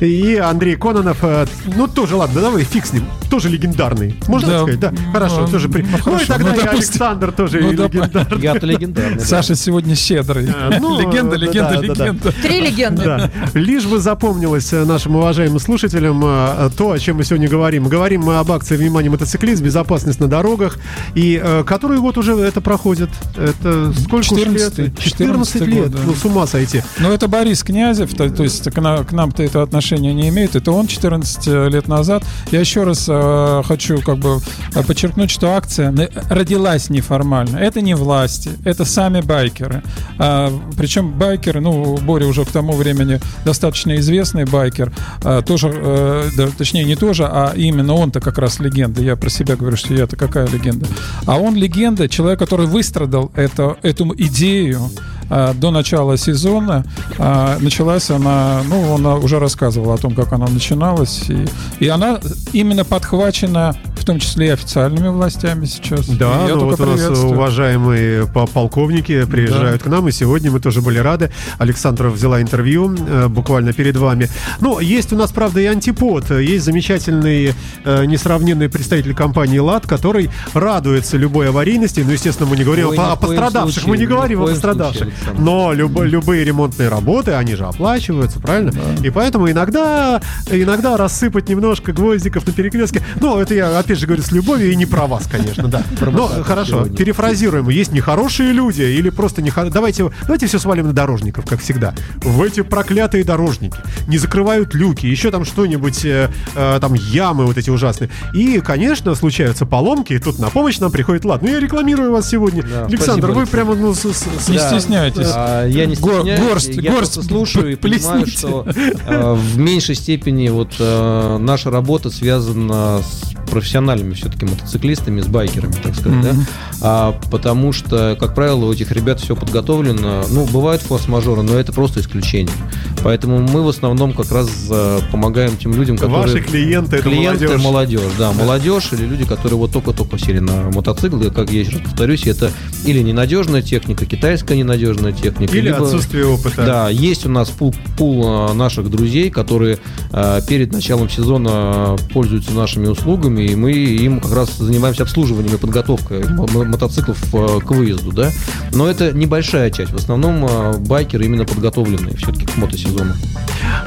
И Андрей Кононов, э, ну, тоже, ладно, давай фиг с ним, тоже легендарный. Можно Да. так сказать? Да, хорошо, Ну, тоже при... ну, Ну, и хорошо, тогда ну, и. Александр тоже Ну, легендарный. Я-то легендарный. да. Саша сегодня щедрый. А, ну, легенда, да, легенда, да, да, да. легенда. Три легенды. Да. Лишь бы запомнилось э, нашим уважаемым слушателям э, то, о чем мы сегодня говорим. Говорим мы об акции «Внимание, мотоциклист. Безопасность на дорогах». И э, который год уже это проходит? Это сколько уж 14-й, лет? 14 14-й лет. год, да. Ну, с ума сойти. Ну, это Борис Князев, то, то есть к, на- к нам-то это отношение не имеет. Это он 14 лет назад. Я еще раз э, хочу как бы э, подчеркнуть, что акция родилась неформально. Это не власти, это сами байкеры. А, причем байкеры, ну, Боря уже к тому времени достаточно известный байкер, а, тоже, э, да, точнее не тоже, а именно он-то как раз легенда. Я про себя говорю, что я-то какая легенда. А он легенда, человек, который выстрадал это, эту идею до начала сезона. А, началась она, ну, он уже рассказывал о том, как она начиналась. И, и она именно подхвачена, в том числе и официальными властями сейчас. Да, ну вот у нас уважаемые по- полковники приезжают к нам, и сегодня мы тоже были рады. Александров взяла интервью э, буквально перед вами. Ну, есть у нас, правда, и антипод. Есть замечательный, э, несравненный представитель компании «ЛАД», который радуется любой аварийности. Ну, естественно, мы не говорим Ой, о, о пострадавших, случае, мы не говорим о пострадавших. случае. Но любо- любые ремонтные работы, они же оплачиваются, правильно? И поэтому иногда, иногда рассыпать немножко гвоздиков на перекрестке. Ну, это я, опять же, говорю с любовью и не про вас, конечно, да. Но хорошо, перефразируем. Есть нехорошие люди или просто нехорошие. Давайте, давайте все свалим на дорожников, как всегда. В эти проклятые дорожники не закрывают люки, еще там что-нибудь, э, э, там ямы вот эти ужасные. И, конечно, случаются поломки, и тут на помощь нам приходит Лад. Ну, я рекламирую вас сегодня. Да, Александр, спасибо, вы Александр. прямо, ну, с- с- с- Не Да. стесняйтесь. А, я не стесняюсь, горсть- я просто слушаю и понимаю, что э, в меньшей степени вот э, наша работа связана с профессиональными все-таки мотоциклистами, с байкерами, так сказать, да? А, потому что, как правило, у этих ребят все подготовлено. Ну, бывают форс-мажоры, но это просто исключение. Поэтому мы в основном как раз э, помогаем тем людям, которые... Ваши клиенты, это Клиенты молодежь. молодежь, да, молодежь или люди, которые вот только-только сели на мотоцикл, и, как я еще раз повторюсь, это или ненадежная техника, китайская ненадежная техника, Или либо- отсутствие опыта. Да, есть у нас пул, пул а, наших друзей, которые а, перед началом сезона а, пользуются нашими услугами, и мы им как раз занимаемся обслуживанием и подготовкой мо- мо- мотоциклов к выезду, да. Но это небольшая часть. В основном байкеры именно подготовленные все-таки к мотосезону.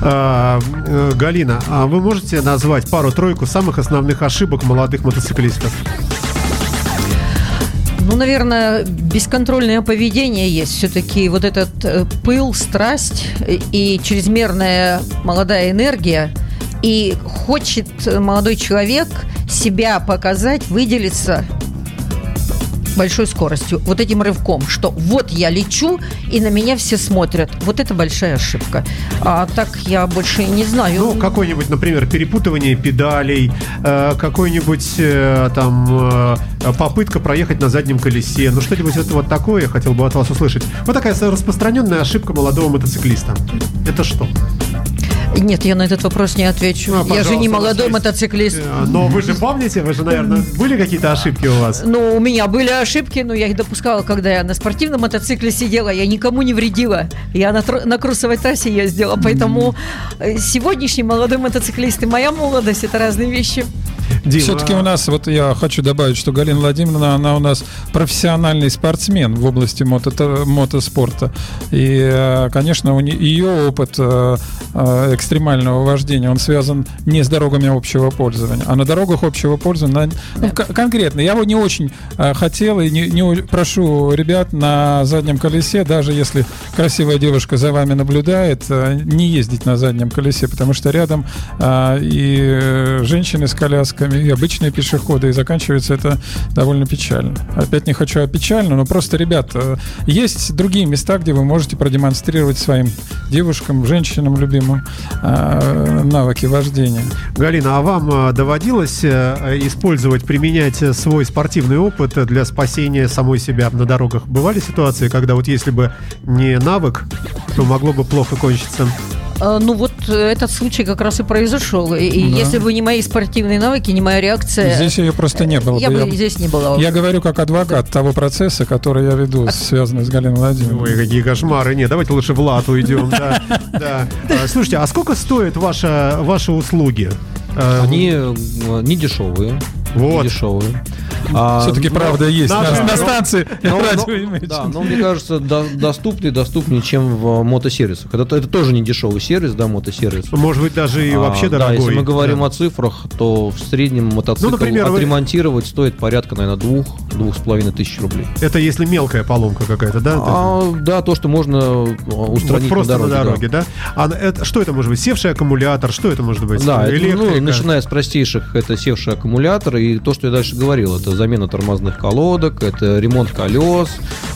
А, э, Галина, а вы можете назвать пару-тройку самых основных ошибок молодых мотоциклистов? Ну, наверное, бесконтрольное поведение есть. Все-таки вот этот э, пыл, страсть и чрезмерная молодая энергия. И хочет молодой человек себя показать, выделиться большой скоростью, вот этим рывком, что вот я лечу, и на меня все смотрят. Вот это большая ошибка. А так я больше не знаю. Ну, какое-нибудь, например, перепутывание педалей, э, какой-нибудь э, там э, попытка проехать на заднем колесе. Ну, что-нибудь это вот такое я хотел бы от вас услышать. Вот такая распространенная ошибка молодого мотоциклиста. Это что? Нет, я на этот вопрос не отвечу. Ну, я же не молодой есть- мотоциклист. Э, Но вы же помните, вы же, наверное, были какие-то ошибки у вас? Ну, у меня были ошибки, но я их допускала, когда я на спортивном мотоцикле сидела. Я никому не вредила. Я на, на круссовой трассе ездила. Поэтому э, сегодняшний молодой мотоциклист и моя молодость – это разные вещи. Дима, Все-таки у нас, вот я хочу добавить, что Галина Владимировна, она у нас профессиональный спортсмен в области мото- мотоспорта. И, э, конечно, у ее опыт э, э, экстремального вождения, он связан не с дорогами общего пользования, а на дорогах общего пользования. на- ну, к- конкретно, я бы не очень хотел и не, не прошу ребят на заднем колесе, даже если красивая девушка за вами наблюдает, не ездить на заднем колесе, потому что рядом и женщины с колясками, и обычные пешеходы, и заканчивается это довольно печально. Опять не хочу о печально, но просто, ребят, э, есть другие места, где вы можете продемонстрировать своим девушкам, женщинам любимым э, навыки вождения. Галина, а вам э, доводилось использовать, применять свой спортивный опыт для спасения самой себя на дорогах? Бывали ситуации, когда вот если бы не навык, то могло бы плохо кончиться? А, Ну вот э, этот случай как раз и произошел. И, Да. если бы не мои спортивные навыки, не моя реакция, Здесь ее просто не было. я бы. Я- здесь не была. Я говорю как адвокат того процесса, который я веду, связанный с Галиной Владимировной. Ой, какие кошмары. Нет, давайте лучше в лад уйдем. Да, да. А, Слушайте, а сколько стоят ваши услуги? Э, Они э, не дешевые. Вот. Дешевые. А, Все-таки ну, правда есть. надо- На, на но- станции но- радио но- да, но мне кажется, до- доступнее, доступнее, чем в мотосервисах. Это, это тоже не дешевый сервис, да, мотосервис. Может быть, даже и А, вообще да, дорогой. если мы говорим Да. о цифрах, то в среднем мотоцикл Ну, например, вы- отремонтировать стоит порядка, наверное, двух, двух с половиной тысяч рублей. Это если мелкая поломка какая-то, да? А, да, то, что можно э, Вот устранить просто на дороге. да? А это, что это может быть? Севший аккумулятор? Что это может быть? Да, это, ну, Электрика? начиная с простейших, это севший аккумулятор, и то, что я дальше говорил, это замена тормозных колодок, это ремонт колес,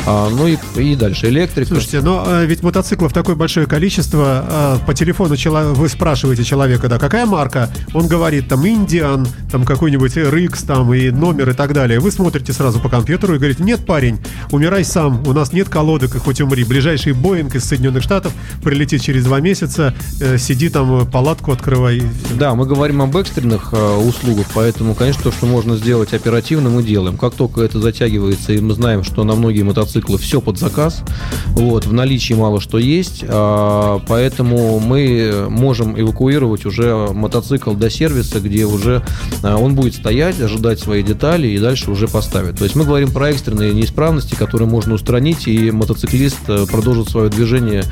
а, ну и, и дальше электрика. Слушайте, но э, ведь мотоциклов такое большое количество. э, по телефону вы спрашиваете человека, да, какая марка? Он говорит, там, Индиан, там, какой-нибудь RX, там, и номер и так далее. Вы смотрите сразу по компьютеру и говорите, нет, парень, умирай сам, у нас нет колодок, и хоть умри. Ближайший Боинг из Соединенных Штатов прилетит через два месяца, э, сиди там, палатку открывай. Да, мы говорим об экстренных э, услугах, поэтому, конечно, что можно сделать оперативно, мы делаем. Как только это затягивается, и мы знаем, что на многие мотоциклы все под заказ, вот, в наличии мало что есть, а, поэтому мы можем эвакуировать уже мотоцикл до сервиса, где уже а, он будет стоять, ожидать свои детали и дальше уже поставят. То есть мы говорим про экстренные неисправности, которые можно устранить, и мотоциклист э, продолжит свое движение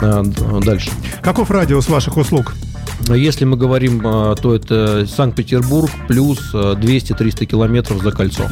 д- дальше. Каков радиус ваших услуг? Если мы говорим, а, то это Санкт-Петербург плюс а, 200-300 километров за кольцо.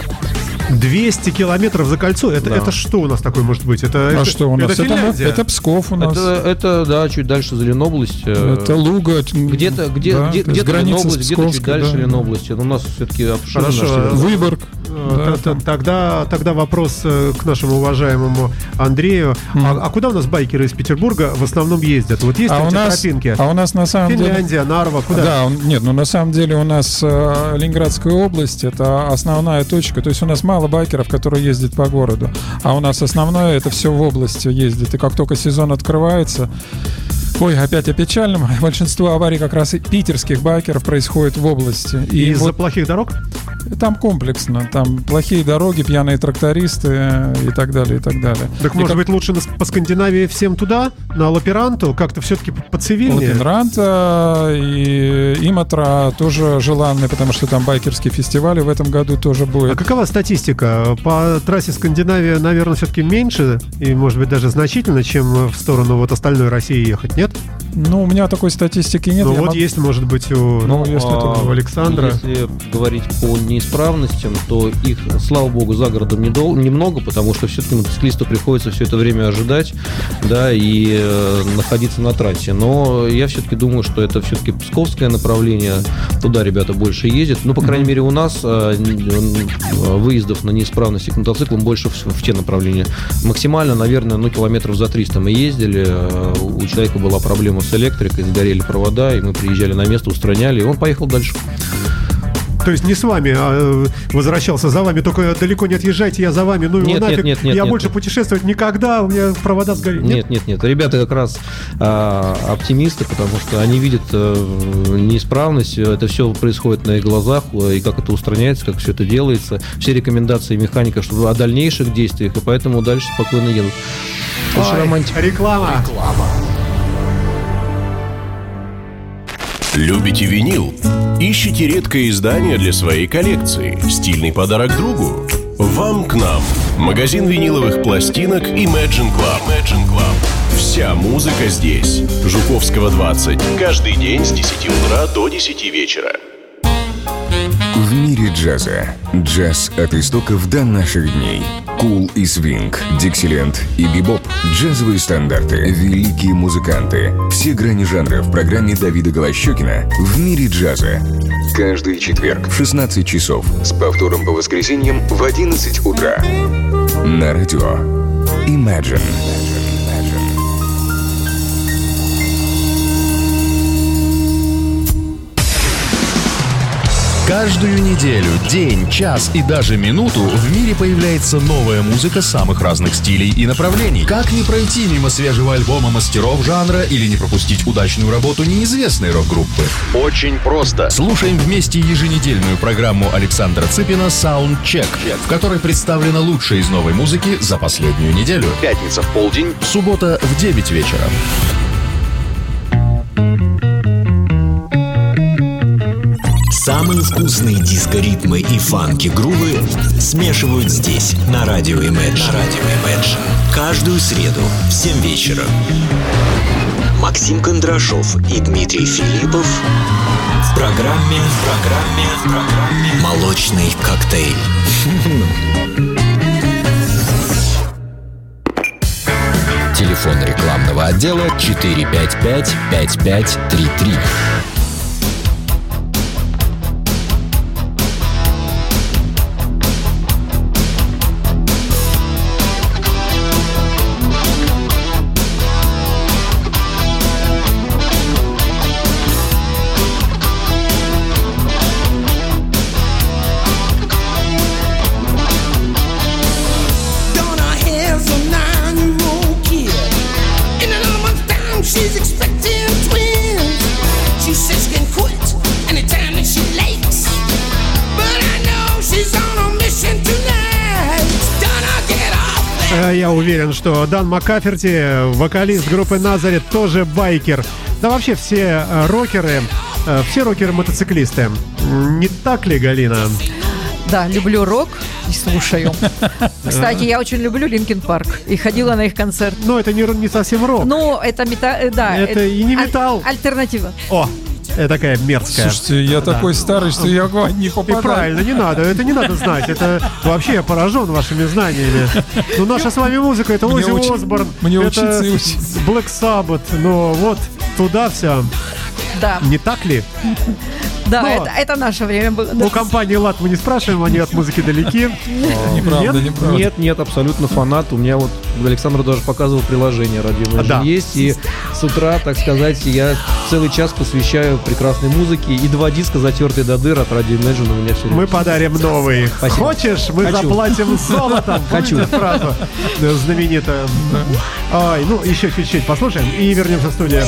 200 километров за кольцо. Это, Да. это что у нас такое может быть? Это, А это- что у нас? Это, Это, это Псков у нас. Это, это, да, чуть дальше за Ленобласть. э, Это Луга. Где-то, где, да, где, граница Ленобласть, где-то чуть дальше да. Ленобласти. Но у нас все-таки обширно. Хорошо. Выборг. Э, Да, т- т- Тогда, тогда вопрос э, к нашему уважаемому Андрею. А, а куда у нас байкеры из Петербурга в основном ездят? Вот есть А у, нас, тропинки? а у нас на самом деле... Финляндия, Нарва, куда? Да, он- нет, ну на самом деле у нас э, Ленинградская область это основная точка. То есть у нас мало байкеров, которые ездят по городу. А у нас основное это все в области ездит. И как только сезон открывается, Ой, опять о печальном. Большинство аварий как раз и питерских байкеров происходит в области. И Из-за вот плохих дорог? Там комплексно. Там плохие дороги, пьяные трактористы э, и так далее, и так далее. Так И может как- быть лучше на- по Скандинавии всем туда, на Лаперанту, как-то все-таки поцивильнее? Латинранта и Иматра тоже желанны, потому что там байкерский фестиваль и в этом году тоже А будет. какова статистика? По трассе Скандинавия, наверное, все-таки меньше, и, может быть, даже значительно, чем в сторону вот остальной России ехать, нет? Ну, у меня такой статистики нет. ну вот могу- есть, может быть, у, Ну, если а, у Александра. Если говорить по неисправностям, то их, слава богу, за городом недол- немного, потому что все-таки мотоциклисту приходится все это время ожидать, да, и э, находиться на трассе. Но я все-таки думаю, что это все-таки псковское направление, туда ребята больше ездят. Ну, по крайней мере, у нас э, выездов на неисправности к мотоциклам больше в, в те направления. Максимально, наверное, ну, километров за 300 мы ездили. э, У человека была проблема с электрикой, сгорели провода, и мы приезжали на место, устраняли, и он поехал дальше. То есть не с вами а, э, возвращался за вами, только далеко не отъезжайте, я за вами, ну его Нет, нет, нафиг, нет, нет, я нет. больше путешествовать никогда, у меня провода сгорели. Нет, нет, нет. Ребята как раз а, оптимисты, потому что они видят э, неисправность, это все происходит на их глазах, э, и как это устраняется, как все это делается, все рекомендации механика что о дальнейших действиях, и поэтому дальше спокойно едут. Больше Ой, романтики. реклама. Любите винил? Ищите редкое издание для своей коллекции? Стильный подарок другу? Вам к нам. Магазин виниловых пластинок Imagine Club. Imagine Club. Вся музыка здесь. Жуковского 20. Каждый день с 10 утра до 10 вечера. В мире джаза. Джаз от истоков до наших дней. Кул и свинг, диксиленд и бибоп. Джазовые стандарты, великие музыканты. Все грани жанра в программе Давида Голощекина «В мире джаза». Каждый четверг в 16 часов. С повтором по воскресеньям в 11 утра. На радио Imagine. Каждую неделю, день, час и даже минуту в мире появляется новая музыка самых разных стилей и направлений. Как не пройти мимо свежего альбома мастеров жанра или не пропустить удачную работу неизвестной рок-группы? Очень просто. Слушаем вместе еженедельную программу Александра Цыпина Soundcheck, в которой представлено лучшее из новой музыки за последнюю неделю. Пятница в полдень, суббота в 9 вечера. Самые вкусные диско-ритмы и фанки-грувы смешивают здесь, на радио Imagine. На радио Imagine. Каждую среду в 7 вечера. Максим Кондрашов и Дмитрий Филиппов в программе, в программе, в программе «Молочный коктейль». Телефон рекламного отдела 455 5533. Уверен, что Дан Маккаферти, вокалист группы Назарет, тоже байкер. Да вообще все э, рокеры, э, все рокеры-мотоциклисты. Не так ли, Галина? Да, люблю рок и слушаю. Кстати, я очень люблю Linkin Park и ходила на их концерт. Но это не, не совсем рок. Ну, это мета... э, да. Это и не металл. Альтернатива. О, это такая мерзкая. Слушайте, я Да. такой старый, что я не И попадаю. правильно, не надо, это не надо знать. Это вообще я поражен вашими знаниями. Ну, наша с вами музыка, это учи- Осборн. мне это учиться и учиться. Black Sabbath. Ну, вот туда все. Да, Не так ли? Да, Но- это, это наше время было. У компании Лат мы не спрашиваем, они от музыки далеки. Неправда, Нет? неправда. Нет, нет, абсолютно фанат. У меня вот Александр даже показывал приложение радио Да. есть. И с утра, так сказать, я целый час посвящаю прекрасной музыке. И два диска затертые до дыр от радио Imagine у меня все Мы подарим новый. Спасибо. Хочешь, мы Хочу. заплатим золотом. Хочу. Фразу знаменитую? Ой, ну еще чуть-чуть послушаем и вернемся в студию.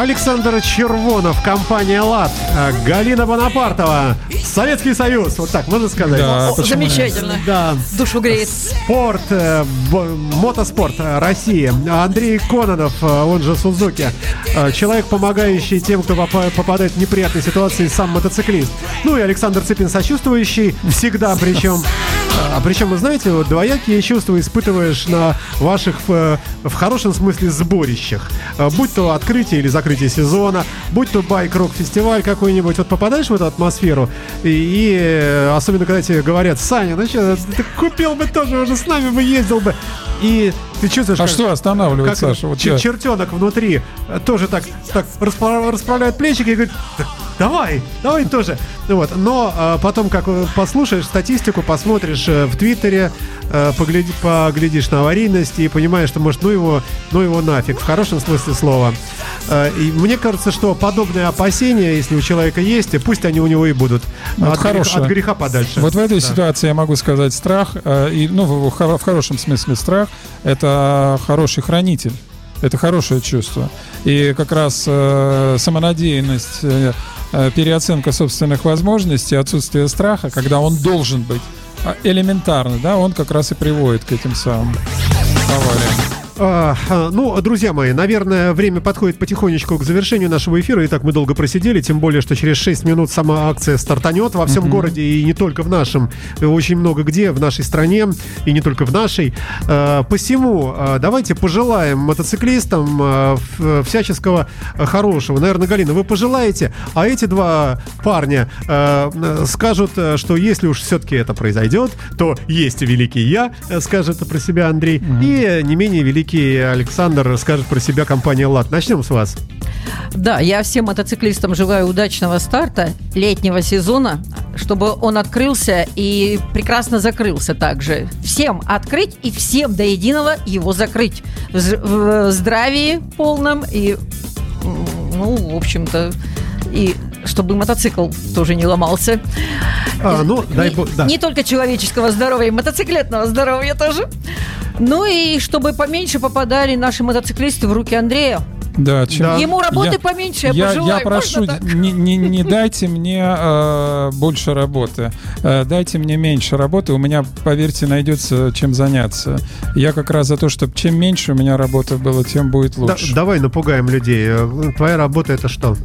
Александр Червонов, компания ЛАД, э, Галина Бонапартова, Советский Союз, вот так можно сказать? Да, О, замечательно. Да, Душу греет. спорт, э, б- мотоспорт э, России. Андрей Кононов, он же Сузуки, человек, помогающий тем, кто попа- попадает в неприятные ситуации, сам мотоциклист. Ну и Александр Цыпин, сочувствующий, всегда причем. А причем, вы знаете, вот двоякие чувства испытываешь на ваших, э, в хорошем смысле, сборищах. Э, Будь то открытие или закрытие сезона, будь то байк-рок-фестиваль какой-нибудь. Вот попадаешь в эту атмосферу, и, и, э, особенно когда тебе говорят, Саня, ну что, ты купил бы тоже, уже с нами бы ездил бы. И ты чувствуешь, А как- что останавливает, как Саша? Вот чер- я- чертенок внутри тоже так, так распра- расправляет плечики и говорит, «Да, давай, давай тоже. Ну Вот. Но э, потом, как э, послушаешь статистику, посмотришь э, в Твиттере, э, погляди, поглядишь на аварийность и понимаешь, что, может, ну его, ну его нафиг, в хорошем смысле слова. Э, и мне кажется, что подобные опасения, если у человека есть, пусть они у него и будут. Ну, это от, греха, хорошее. от греха подальше. Вот в этой Да. ситуации я могу сказать страх, э, и, ну, в, в хорошем смысле страх, это хороший хранитель. Это хорошее чувство. И как раз э, самонадеянность, э, э, переоценка собственных возможностей, отсутствие страха, когда он должен быть а, элементарно, да, он как раз и приводит к этим самым авариям. А, а, ну, друзья мои, наверное, время подходит потихонечку к завершению нашего эфира. И так мы долго просидели, тем более, что через 6 минут сама акция стартанет во всем городе и не только в нашем, очень много где, в нашей стране и не только в нашей. А, посему давайте пожелаем мотоциклистам всяческого хорошего. Наверное, Галина, вы пожелаете, а эти два парня скажут, что если уж все-таки это произойдет, то есть великий я, э, скажет про себя Андрей, и не менее великий Александр скажет про себя компания «ЛАД». Начнем с вас. Да, я всем мотоциклистам желаю удачного старта летнего сезона, чтобы он открылся и прекрасно закрылся также. Всем открыть и всем до единого его закрыть. В здравии полном и, ну, в общем-то, и чтобы мотоцикл тоже не ломался. А, ну, дай бог, да. не только человеческого здоровья, и мотоциклетного здоровья тоже. Ну и чтобы поменьше попадали наши мотоциклисты в руки Андрея. Да, чем- Ему работы я- поменьше, я, Я, пожелаю. я прошу, не, не- не дайте мне э, больше работы. Э, дайте мне меньше работы. У меня, поверьте, найдется чем заняться. Я как раз за то, чтобы чем меньше у меня работы было, тем будет Да- лучше. давай напугаем людей. Э, Твоя работа это что?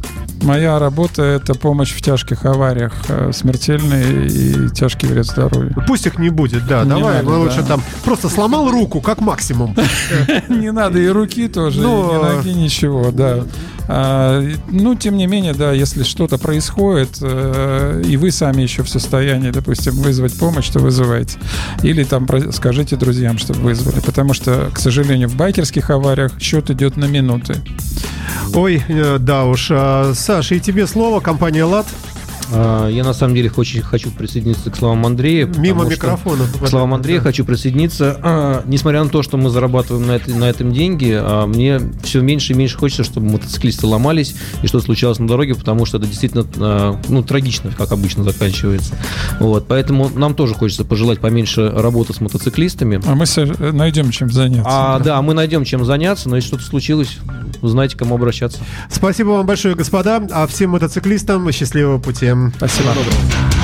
Моя работа это помощь в тяжких авариях, э, смертельный и тяжкий вред здоровью. Пусть их не будет, да. Не давай, надо, лучше да. там просто сломал руку, как максимум. Не надо и руки тоже, Ну, и ни ноги, ничего, да. А, ну, тем не менее, да, если что-то происходит, э, и вы сами еще в состоянии, допустим, вызвать помощь, то вызывайте. Или там скажите друзьям, чтобы вызвали. Потому что, к сожалению, в байкерских авариях счет идет на минуты. Ой, э, да уж. А, Саша, и тебе слово, компания «ЛАД». А, Я на самом деле очень хочу присоединиться к словам Андрея. Мимо что- микрофона. К словам Андрея хочу присоединиться. А, Несмотря на то, что мы зарабатываем на, это- на этом деньги, а, мне все меньше и меньше хочется, чтобы мотоциклисты ломались и что случалось на дороге, потому что это действительно а, ну, трагично, как обычно заканчивается. Вот, поэтому нам тоже хочется пожелать поменьше работы с мотоциклистами. А мы со- найдем чем заняться. А, да, мы найдем чем заняться, но если что-то случилось, вы знаете, к кому обращаться. Спасибо вам большое, господа. А всем мотоциклистам счастливого пути. Спасибо. Доброго.